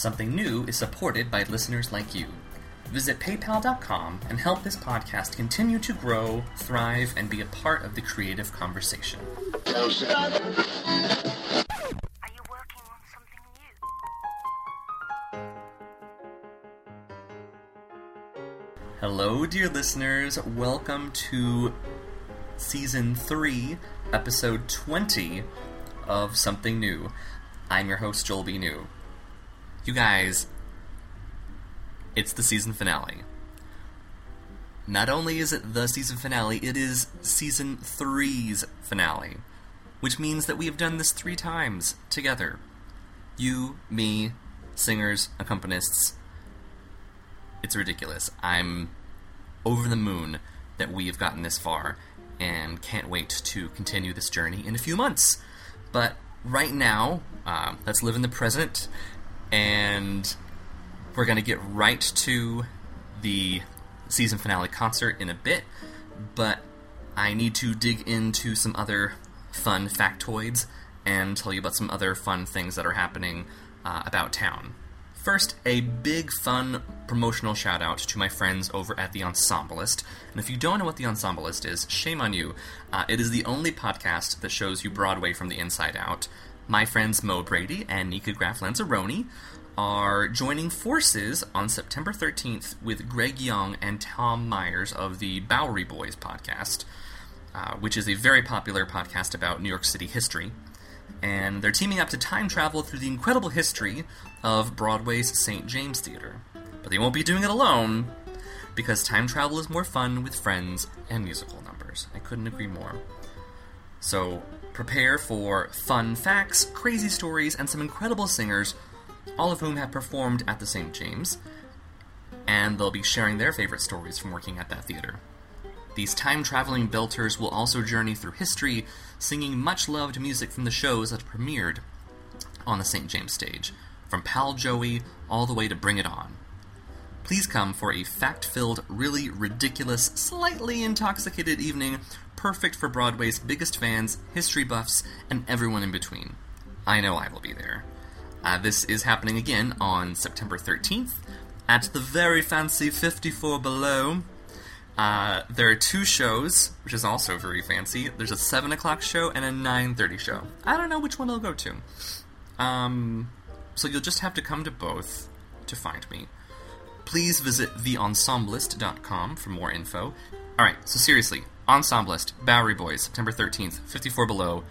Something New is supported by listeners like you. Visit paypal.com and help this podcast continue to grow, thrive, and be a part of the creative conversation. Are you working on something new? Hello, dear listeners. Welcome to season 3, episode 20 of Something New. I'm your host, Joel B. New. You guys, it's the season finale. Not only is it the season finale, it is season three's finale, which means that we have done this three times together. You, me, singers, accompanists. It's ridiculous. I'm over the moon that we have gotten this far and can't wait to continue this journey in a few months. But right now, uh, let's live in the present and we're going to get right to the season finale concert in a bit, but I need to dig into some other fun factoids and tell you about some other fun things that are happening uh, about town. First, a big fun promotional shout out to my friends over at The Ensemblist. And if you don't know what The Ensemblist is, shame on you. Uh, it is the only podcast that shows you Broadway from the inside out. My friends Mo Brady and Nikka Graff Lanzarone are joining forces on September 13th with Greg Young and Tom Meyers of the Bowery Boys podcast, uh, which is a very popular podcast about New York City history. And they're teaming up to time travel through the incredible history of Broadway's St. James Theater. But they won't be doing it alone, because time travel is more fun with friends and musical numbers. I couldn't agree more. So prepare for fun facts, crazy stories, and some incredible singers all of whom have performed at the St. James, and they'll be sharing their favorite stories from working at that theater. These time traveling belters will also journey through history, singing much loved music from the shows that premiered on the St. James stage, from Pal Joey all the way to Bring It On. Please come for a fact filled, really ridiculous, slightly intoxicated evening, perfect for Broadway's biggest fans, history buffs, and everyone in between. I know I will be there. Uh, this is happening again on September 13th at the very fancy 54 Below. Uh, there are two shows, which is also very fancy. There's a 7 o'clock show and a 9.30 show. I don't know which one I'll go to. Um, so you'll just have to come to both to find me. Please visit theensemblist.com for more info. Alright, so seriously, Ensemblist, Bowery Boys, September 13th, 54 Below,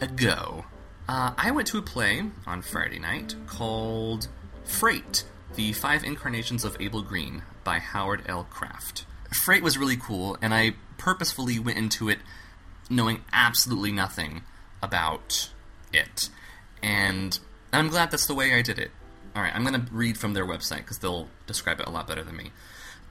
a go. Uh, I went to a play on Friday night called Freight The Five Incarnations of Abel Green by Howard L. Craft. Freight was really cool, and I purposefully went into it knowing absolutely nothing about it. And I'm glad that's the way I did it. Alright, I'm going to read from their website because they'll describe it a lot better than me.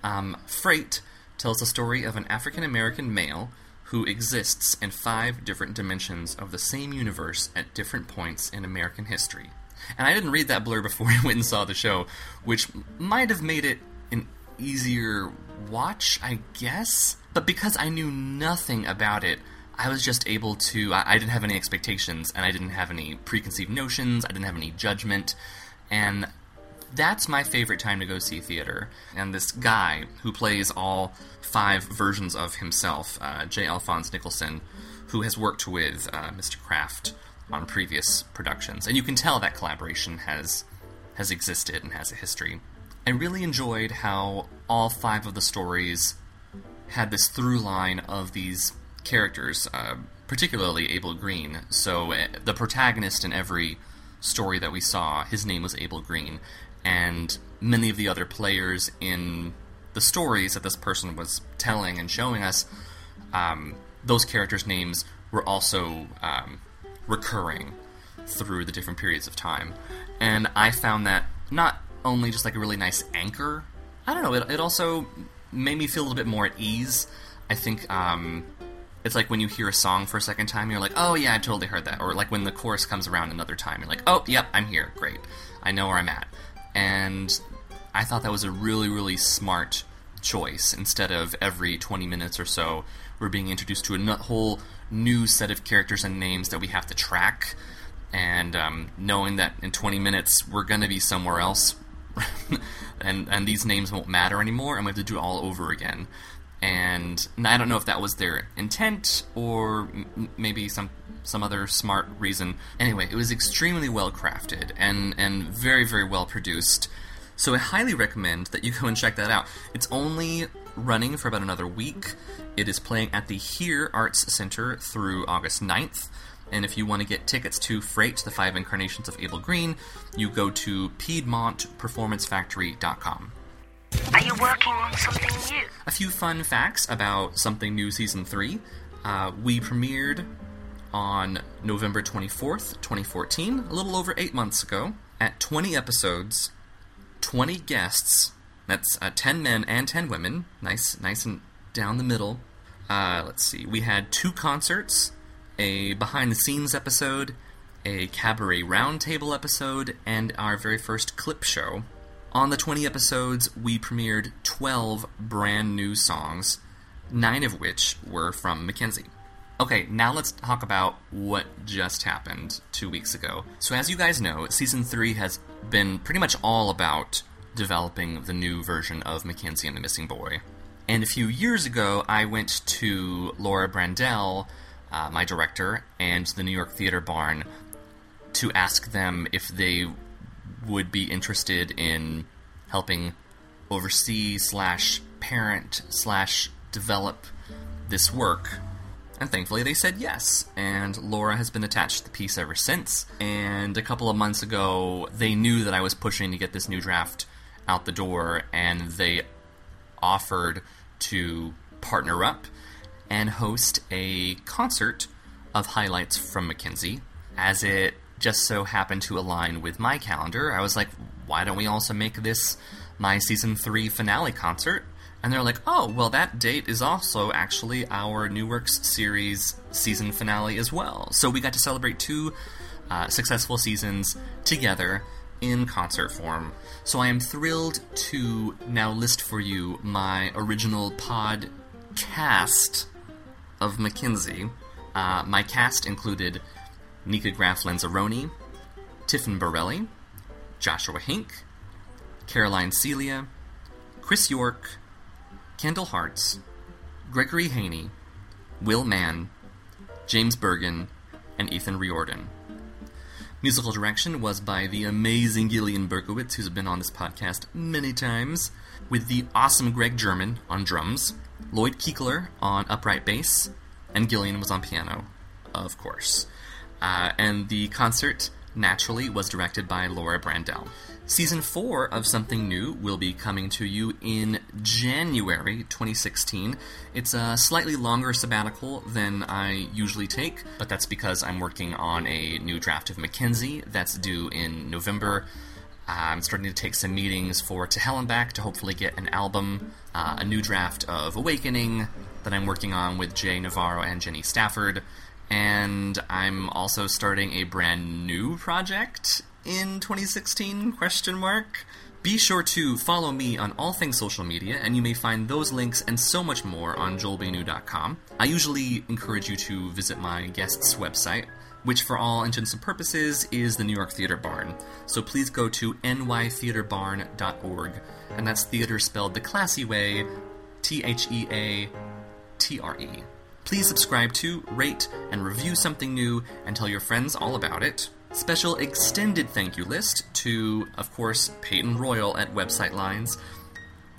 Um, Freight tells the story of an African American male who exists in five different dimensions of the same universe at different points in American history. And I didn't read that blur before I went and saw the show, which might have made it an easier watch, I guess. But because I knew nothing about it, I was just able to. I, I didn't have any expectations, and I didn't have any preconceived notions, I didn't have any judgment, and that's my favorite time to go see theater. And this guy who plays all five versions of himself, uh, J. Alphonse Nicholson, who has worked with uh, Mr. Craft on previous productions, and you can tell that collaboration has has existed and has a history. I really enjoyed how all five of the stories had this through line of these characters, uh, particularly Abel Green. So uh, the protagonist in every story that we saw, his name was Abel Green, and many of the other players in the stories that this person was telling and showing us, um, those characters' names were also um, recurring through the different periods of time. And I found that not only just like a really nice anchor, I don't know, it, it also made me feel a little bit more at ease. I think um, it's like when you hear a song for a second time, you're like, oh yeah, I totally heard that. Or like when the chorus comes around another time, you're like, oh, yep, I'm here, great. I know where I'm at. And I thought that was a really, really smart choice. Instead of every 20 minutes or so, we're being introduced to a whole new set of characters and names that we have to track. and um, knowing that in 20 minutes we're going to be somewhere else, and and these names won't matter anymore, and we have to do it all over again. And, and I don't know if that was their intent or m- maybe some some other smart reason. Anyway, it was extremely well crafted and and very very well produced. So I highly recommend that you go and check that out. It's only running for about another week. It is playing at the Here Arts Center through August 9th. And if you want to get tickets to Freight, the Five Incarnations of Abel Green, you go to PiedmontPerformanceFactory.com. Are you working on something new? A few fun facts about Something New Season 3. Uh, we premiered on November 24th, 2014, a little over eight months ago, at 20 episodes, 20 guests. That's uh, 10 men and 10 women. Nice, nice and down the middle. Uh, let's see. We had two concerts, a behind the scenes episode, a cabaret roundtable episode, and our very first clip show. On the 20 episodes, we premiered 12 brand new songs, nine of which were from Mackenzie. Okay, now let's talk about what just happened two weeks ago. So, as you guys know, season three has been pretty much all about developing the new version of Mackenzie and the Missing Boy. And a few years ago, I went to Laura Brandell, uh, my director, and the New York Theater Barn to ask them if they would be interested in helping oversee slash parent slash develop this work and thankfully they said yes. And Laura has been attached to the piece ever since. And a couple of months ago, they knew that I was pushing to get this new draft out the door, and they offered to partner up and host a concert of highlights from Mackenzie. As it just so happened to align with my calendar, I was like, why don't we also make this my season three finale concert? And they're like, oh, well, that date is also actually our New Works series season finale as well. So we got to celebrate two uh, successful seasons together in concert form. So I am thrilled to now list for you my original pod cast of Mackenzie. Uh, my cast included Nikka Graff Lanzarone, Tiffin Borelli, Joshua Hink, Caroline Celia, Chris York, Kendall Hartz, Gregory Haney, Will Mann, James Bergen, and Ethan Riordan. Musical direction was by the amazing Gillian Berkowitz, who's been on this podcast many times, with the awesome Greg German on drums, Lloyd Kiekler on upright bass, and Gillian was on piano, of course. Uh, and the concert, naturally, was directed by Laura Brandell. Season 4 of Something New will be coming to you in January 2016. It's a slightly longer sabbatical than I usually take, but that's because I'm working on a new draft of Mackenzie that's due in November. I'm starting to take some meetings for To Hell and Back to hopefully get an album, uh, a new draft of Awakening that I'm working on with Jay Navarro and Jenny Stafford. And I'm also starting a brand new project in 2016 question mark be sure to follow me on all things social media, and you may find those links and so much more on joelbnew.com. I usually encourage you to visit my guest's website, which for all intents and purposes is the New York Theater Barn. So please go to nytheaterbarn.org, and that's theater spelled the classy way T H E A T R E. Please subscribe to, rate, and review something new, and tell your friends all about it. Special extended thank you list to, of course, Peyton Royal at Website Lines,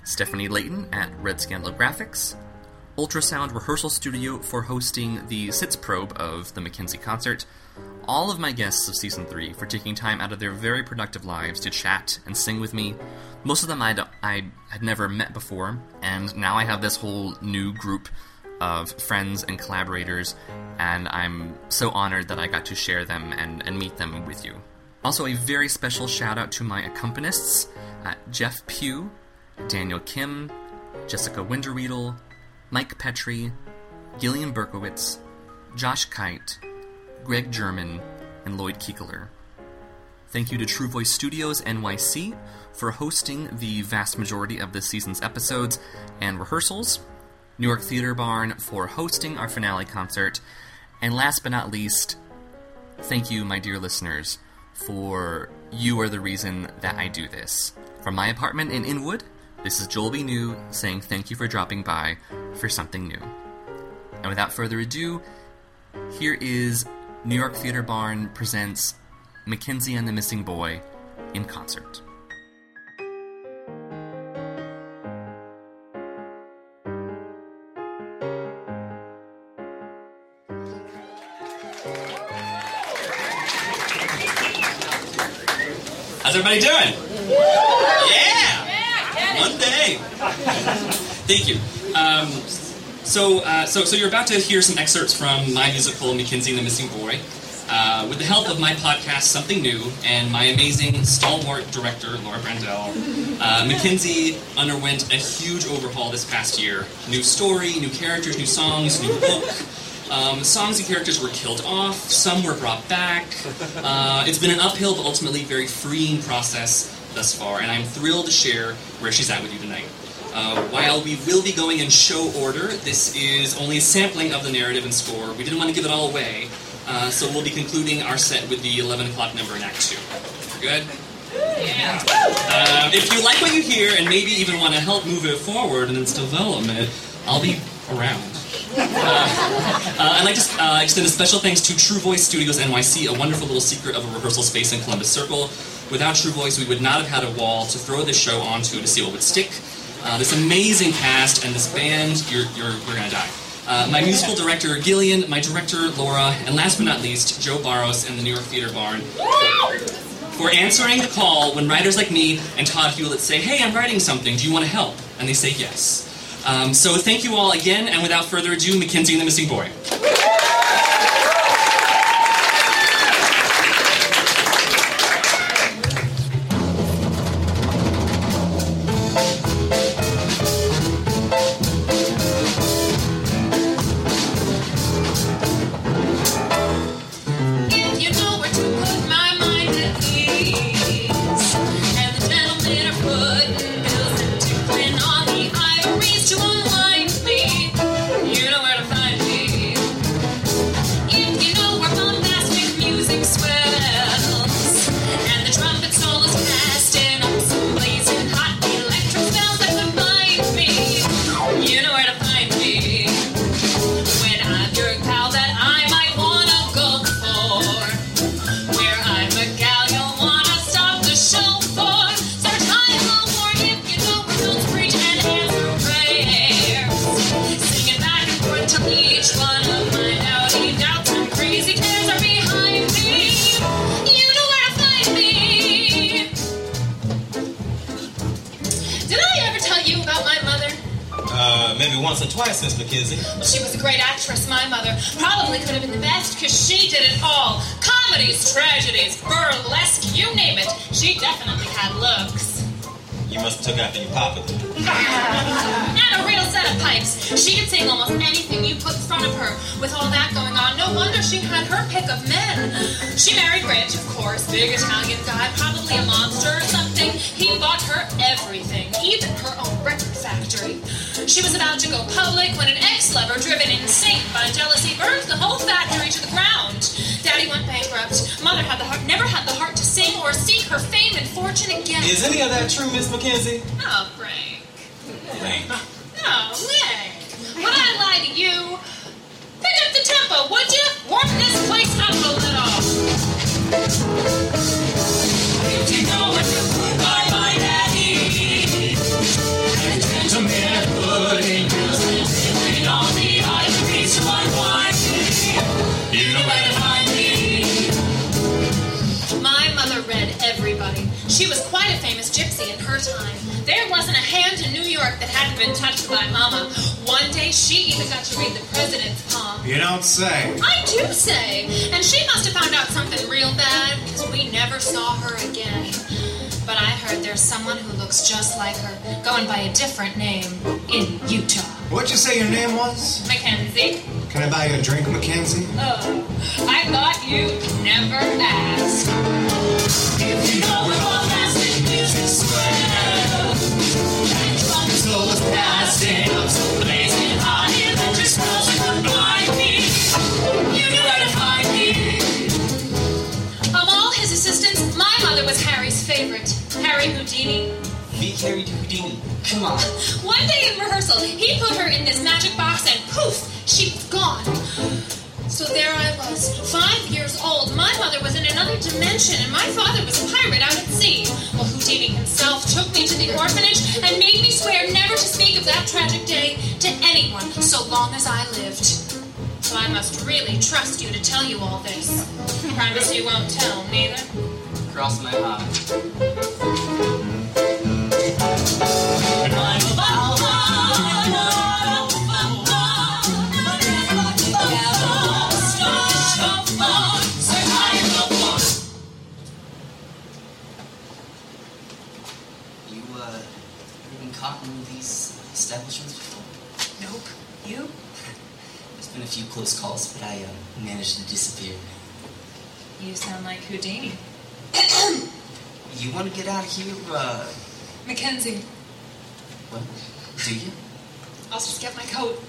Stephanie Layton at Red Scandal Graphics, Ultrasound Rehearsal Studio for hosting the Sitz probe of the Mackenzie concert, all of my guests of season 3 for taking time out of their very productive lives to chat and sing with me. Most of them I'd, I had never met before, and now I have this whole new group of friends and collaborators, and I'm so honored that I got to share them and, and meet them with you. Also, a very special shout out to my accompanists uh, Jeff Pugh, Daniel Kim, Jessica Winderriedel, Mike Petrie, Gillian Berkowitz, Josh Kite, Greg German, and Lloyd Kiekler. Thank you to True Voice Studios NYC for hosting the vast majority of this season's episodes and rehearsals. New York Theater Barn for hosting our finale concert, and last but not least, Thank you, my dear listeners, for you are the reason that I do this. From my apartment in Inwood, this is Joel B. New saying thank you for dropping by for something new. And without further ado, here is New York Theater Barn presents Mackenzie and the Missing Boy in concert. How's everybody doing? Yeah! One day. Thank you. Um, so, uh, so, so you're about to hear some excerpts from my musical Mackenzie and the Missing Boy. Uh, with the help of my podcast, Something New, and my amazing stalwart director, Laura Brandell, uh, Mackenzie underwent a huge overhaul this past year. New story, new characters, new songs, new book. Um, songs and characters were killed off, some were brought back. Uh, it's been an uphill but ultimately very freeing process thus far, and I'm thrilled to share where she's at with you tonight. Uh, while we will be going in show order, this is only a sampling of the narrative and score. We didn't want to give it all away, uh, so we'll be concluding our set with the 11 o'clock number in Act 2. We're good? Yeah. Uh, if you like what you hear and maybe even want to help move it forward in its development, I'll be around. Uh, I'd like to uh, extend a special thanks to True Voice Studios NYC, a wonderful little secret of a rehearsal space in Columbus Circle. Without True Voice, we would not have had a wall to throw this show onto to see what would stick. Uh, this amazing cast and this band, you're, you're, we're gonna die. Uh, my musical director, Gillian, my director, Laura, and last but not least, Joe Barros and the New York Theater Barn for answering the call when writers like me and Todd Hewlett say, Hey, I'm writing something, do you want to help? And they say yes. Um, so thank you all again, and without further ado, Mackenzie and the Missing Boy. After. And a real set of pipes. She could sing almost anything you put in front of her. With all that going on, no wonder she had her pick of men. She married rich, of course, big Italian guy, probably a monster or something. He bought her everything, even her own record factory. She was about to go public when an ex-lover, driven insane by jealousy, burned the Is any of that true, Miss Mackenzie? Oh, don't say. I do say. And she must have found out something real bad because we never saw her again. But I heard there's someone who looks just like her, going by a different name in Utah. What'd you say your name was? Mackenzie? Can I buy you a drink, Mackenzie? Oh, I thought you'd never ask. If you know Harry Houdini? Meet Harry Houdini. Come on. One day in rehearsal, he put her in this magic box and poof, she was gone. So there I was, five years old. My mother was in another dimension, and my father was a pirate out at sea. Well, Houdini himself took me to the orphanage and made me swear never to speak of that tragic day to anyone so long as I lived. So I must really trust you to tell you all this. Promise you won't tell, neither. Cross my heart. You, uh, ever been caught in these establishments before? Nope. You? There's been a few close calls, but I, uh, managed to disappear. You sound like Houdini. You want to get out of here, uh, Mackenzie, what? Do you? I'll just get my coat.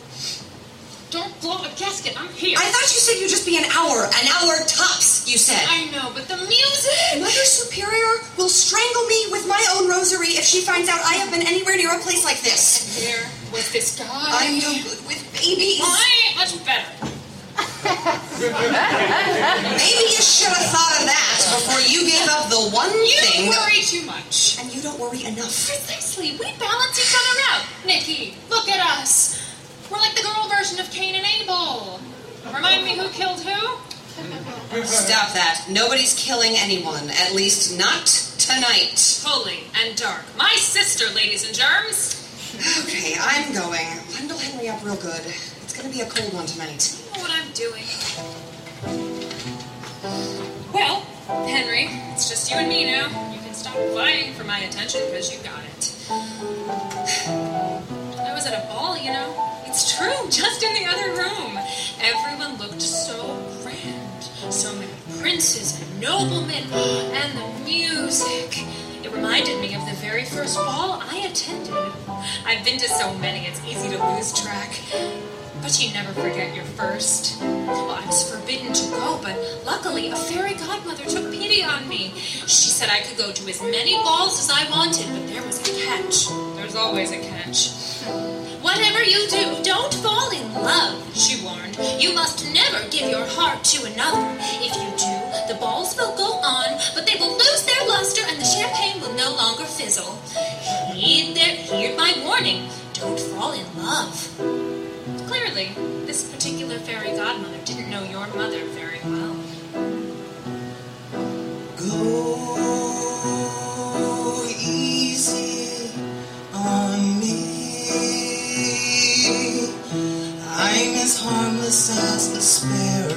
Don't blow a gasket. I'm here. I thought you said you'd just be an hour. An hour tops, you said. I know, but the music. Mother Superior will strangle me with my own rosary if she finds out I have been anywhere near a place like this. Here was this guy. I'm no good with babies. I ain't much better. Maybe you should have thought of that before you gave up the one You thing. worry too much. And you don't worry enough. Precisely. We balance each other out. Nikki, look at us. We're like the girl version of Cain and Abel. Remind me who killed who? Stop that. Nobody's killing anyone. At least not tonight. Holy and dark. My sister, ladies and germs. Okay, I'm going. Bundle Henry up real good. It's gonna be a cold one tonight. I know what I'm doing. Well, Henry, it's just you and me now. You can stop vying for my attention because you got it. I was at a ball, you know. It's true, just in the other room. Everyone looked so grand. So many princes and noblemen, and the music. It reminded me of the very first ball I attended. I've been to so many, it's easy to lose track. But you never forget your first. Well, I was forbidden to go, but luckily a fairy godmother took pity on me. She said I could go to as many balls as I wanted, but there was a catch. There's always a catch. Whatever you do, don't fall in love, she warned. You must never give your heart to another. If you do, the balls will go on, but they will lose their luster and the champagne will no longer fizzle. Heed, their, heed my warning. Don't fall in love. Clearly, this particular fairy godmother didn't know your mother very well. Go easy on me. I'm as harmless as the sparrow,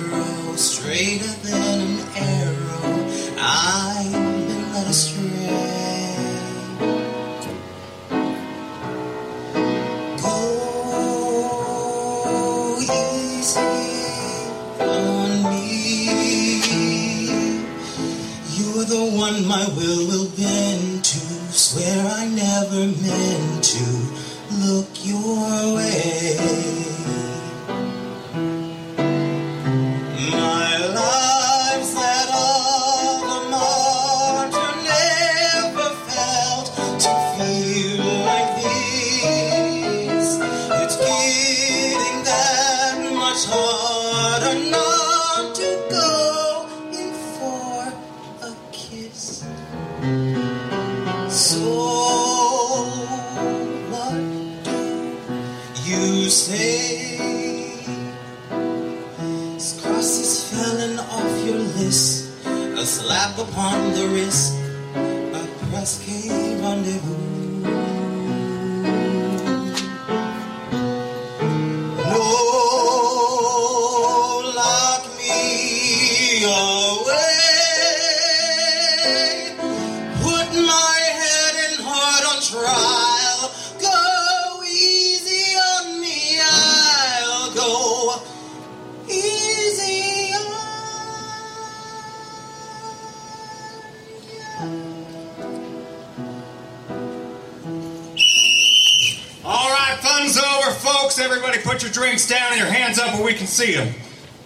your drinks down and your hands up where we can see them.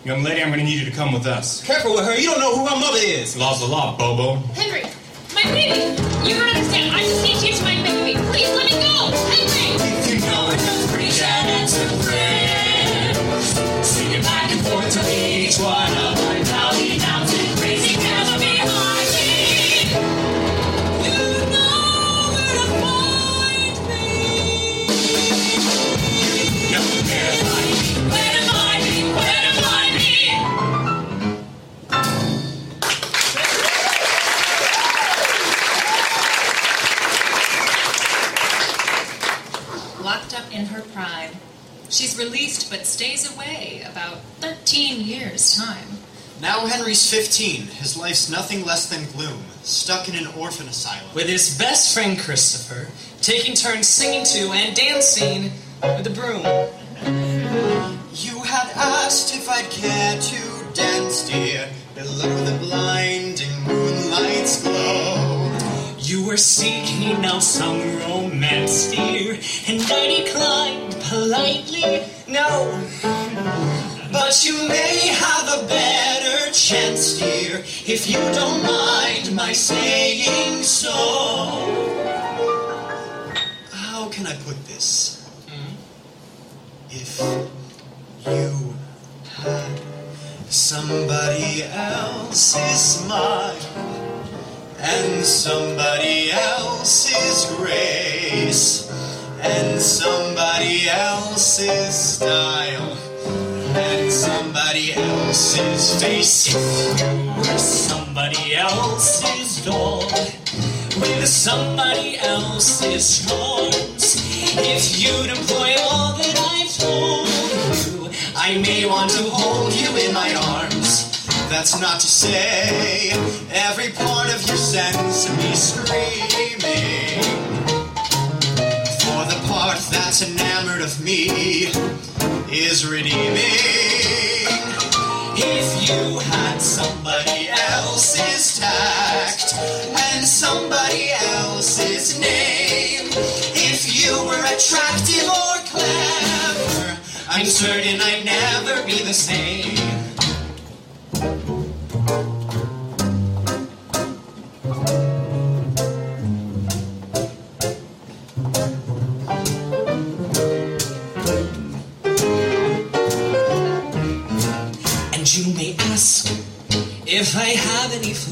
Young lady, I'm going to need you to come with us. Careful with her. You don't know who her mother is. Law's the law, Bobo. Henry, my my baby. You don't understand. I released but stays away about 13 years' time. Now Henry's 15. His life's nothing less than gloom, stuck in an orphan asylum. With his best friend Christopher, taking turns singing to and dancing with a broom. You had asked if I'd care to dance, dear, below the blinding moonlight's glow. You were seeking out some romance, dear, and I declined politely. No, But you may have a better chance, dear, if you don't mind my saying so. How can I put this? If you had somebody else's smile and somebody else's grace and somebody else's style and somebody else's face. if you were somebody else's dog with somebody else's charms, if you'd employ all that I've told you, I may want to hold you in my arms. That's not to say every part of your sense of me Part that's enamored of me is redeeming. If you had somebody else's tact and somebody else's name, if you were attractive or clever, I'm certain I'd never be the same.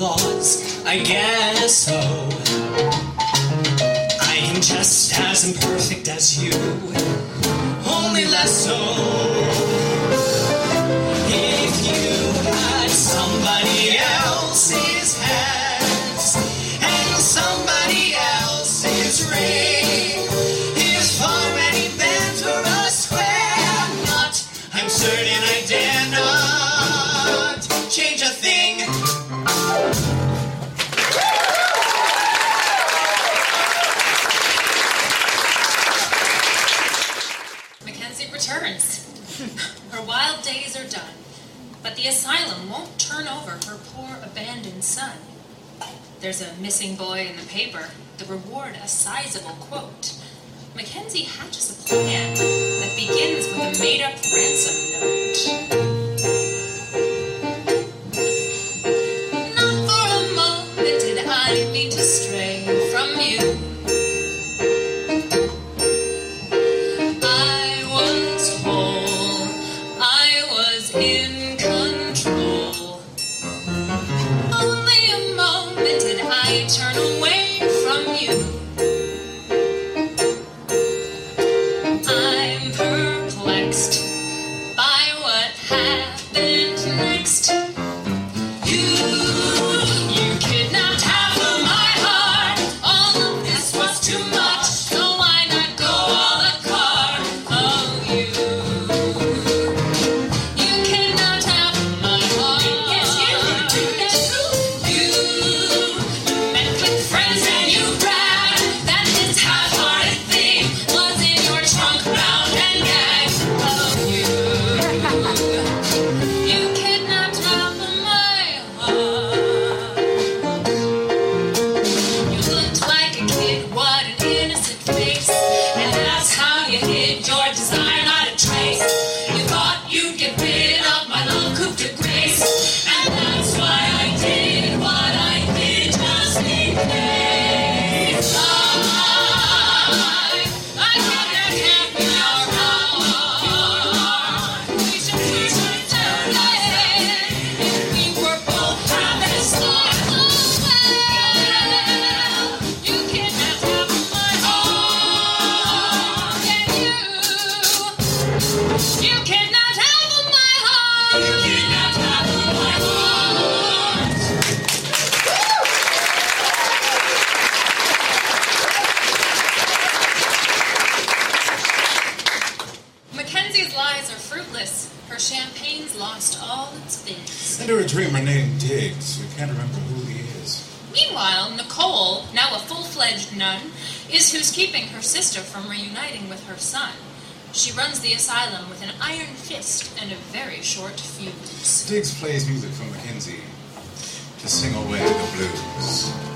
Flaws. I guess so. I am just as imperfect as you, only less so. The asylum won't turn over her poor abandoned son. There's a missing boy in the paper, the reward a sizable quote. Mackenzie hatches a plan that begins with a made up ransom note. She runs the asylum with an iron fist and a very short fuse. Diggs plays music from Mackenzie to sing away the blues.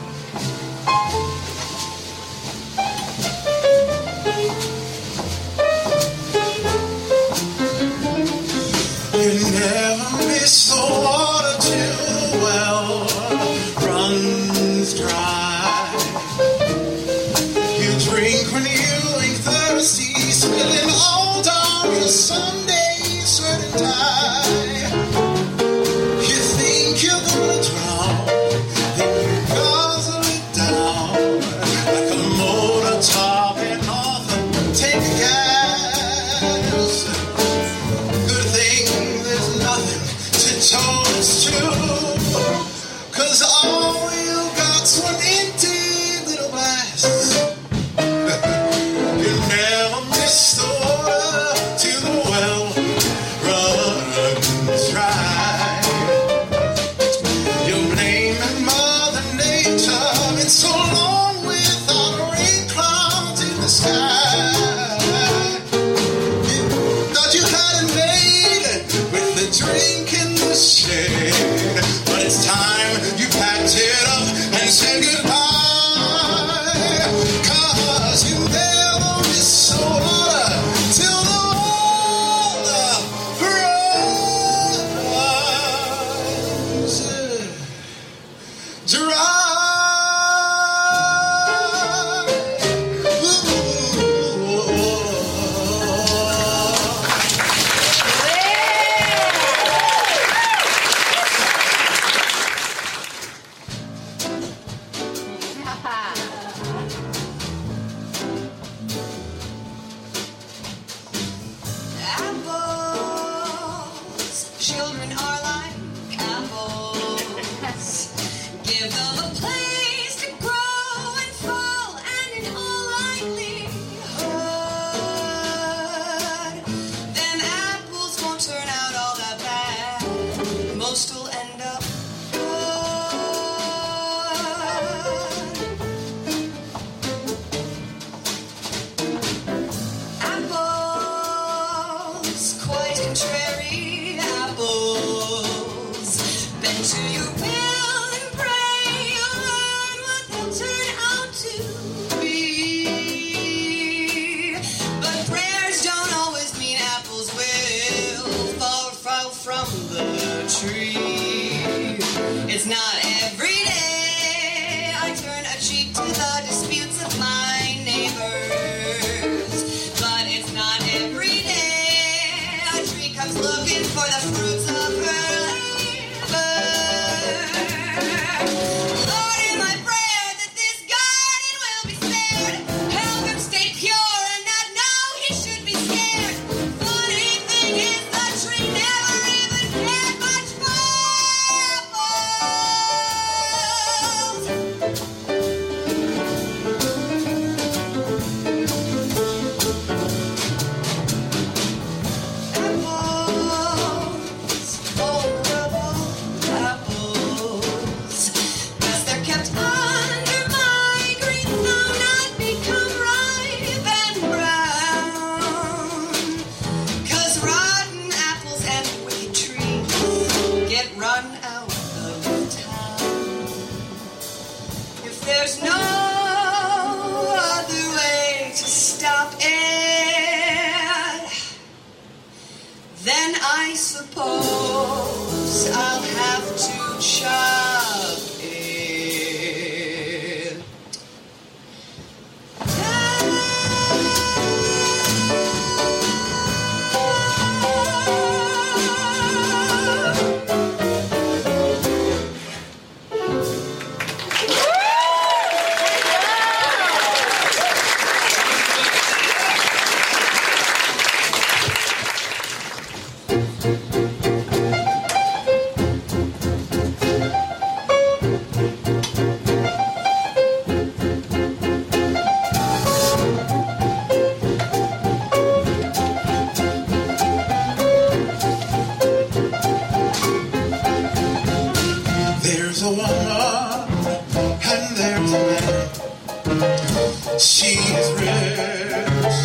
Rich.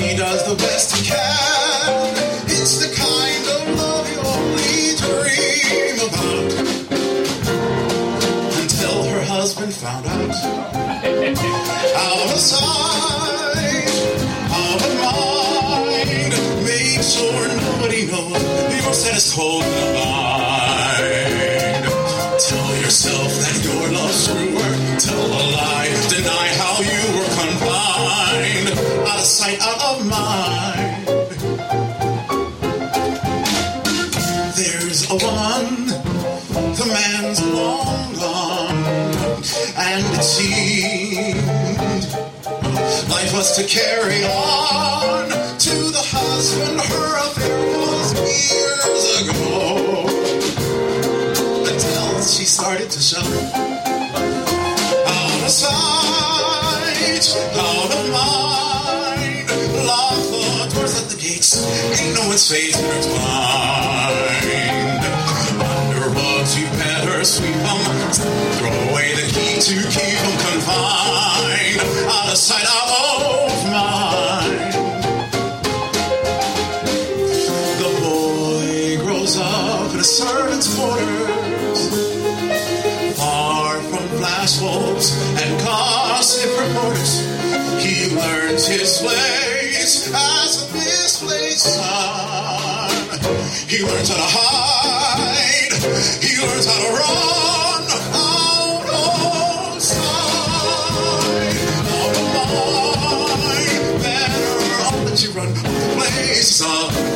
He does the best he can. It's the kind of love you only dream about. Until her husband found out. Mind. Make sure nobody knows. Tell yourself that your love's truer. Tell a lie, to carry on. To the husband, her affair was years ago until she started to show. Out of sight, out of mind. Lock the doors at the gates. Ain't no one's face intertwined. Under rugs, you better sweep 'em. Throw away the key to keep and gossip reporters. He learns his ways as a misplaced son. He learns how to hide. He learns how to run out of mind. Oh, better off that you run place of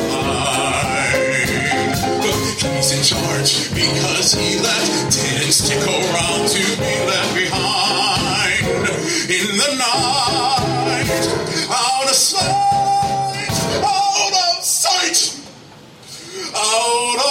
in charge because he left, didn't stick around to be left behind in the night. Out of sight, out of sight, out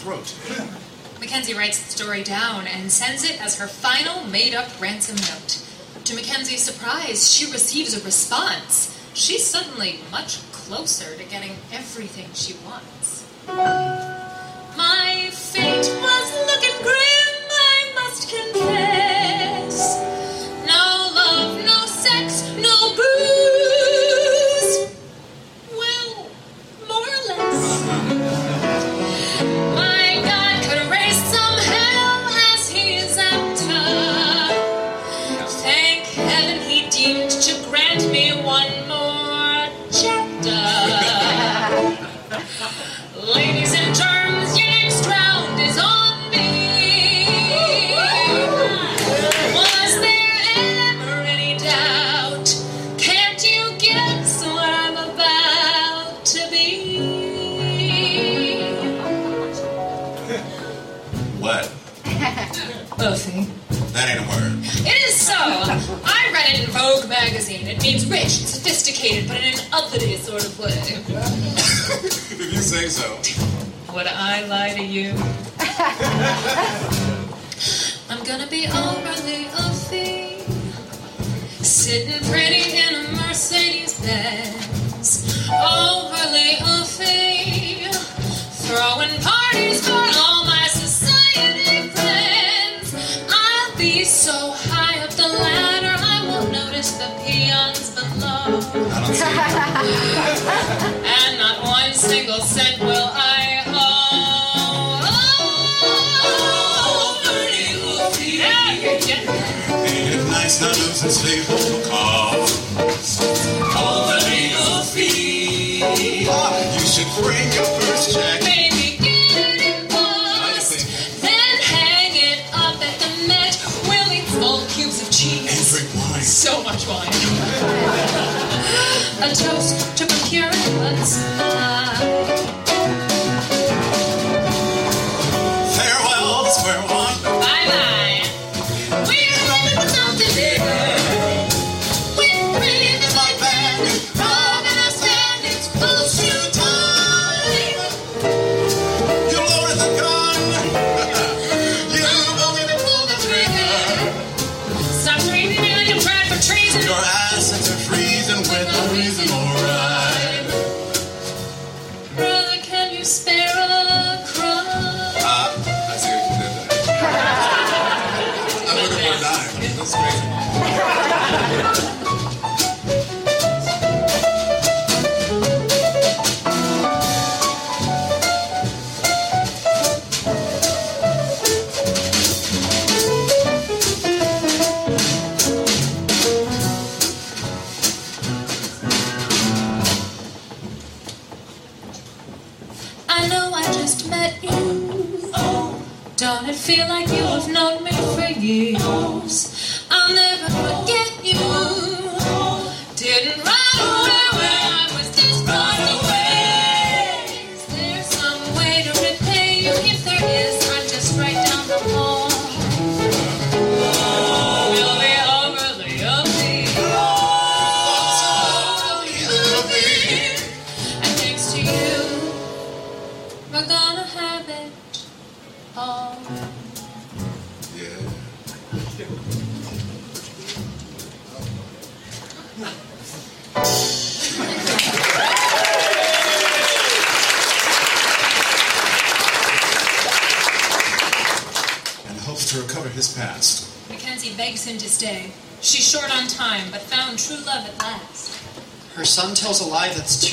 throat. Mackenzie writes the story down and sends it as her final made up ransom note. To Mackenzie's surprise, she receives a response. She's suddenly much closer to getting everything she wants. My losing sleep over cough? Overly goofy. You should bring your first check. Baby, get it bust. Then hang it up at the Met. We'll eat small cubes of cheese And drink wine. So much wine. A toast to procure feel like you have known me for years.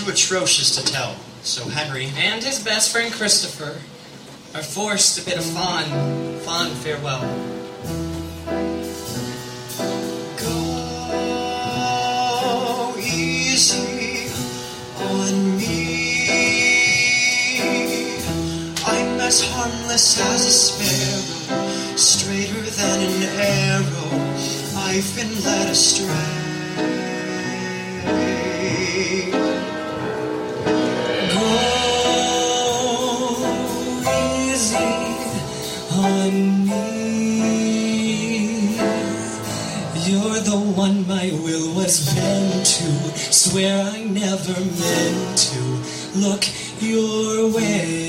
atrocious to tell, so Henry and his best friend Christopher are forced to bid a fond, fond farewell. Go easy on me. I'm as harmless as a sparrow, straighter than an arrow. I've been led astray. on my will was bent to swear I never meant to look your way.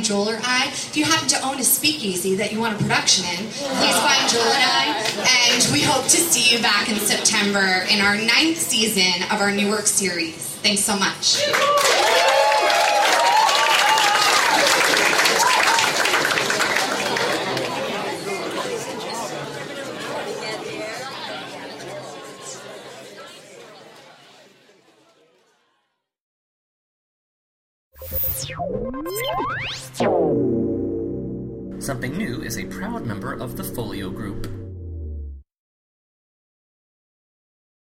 Find Joel or I, if you happen to own a speakeasy that you want a production in, please find Joel and I. And we hope to see you back in September in our ninth season of our New Newark series. Thanks so much.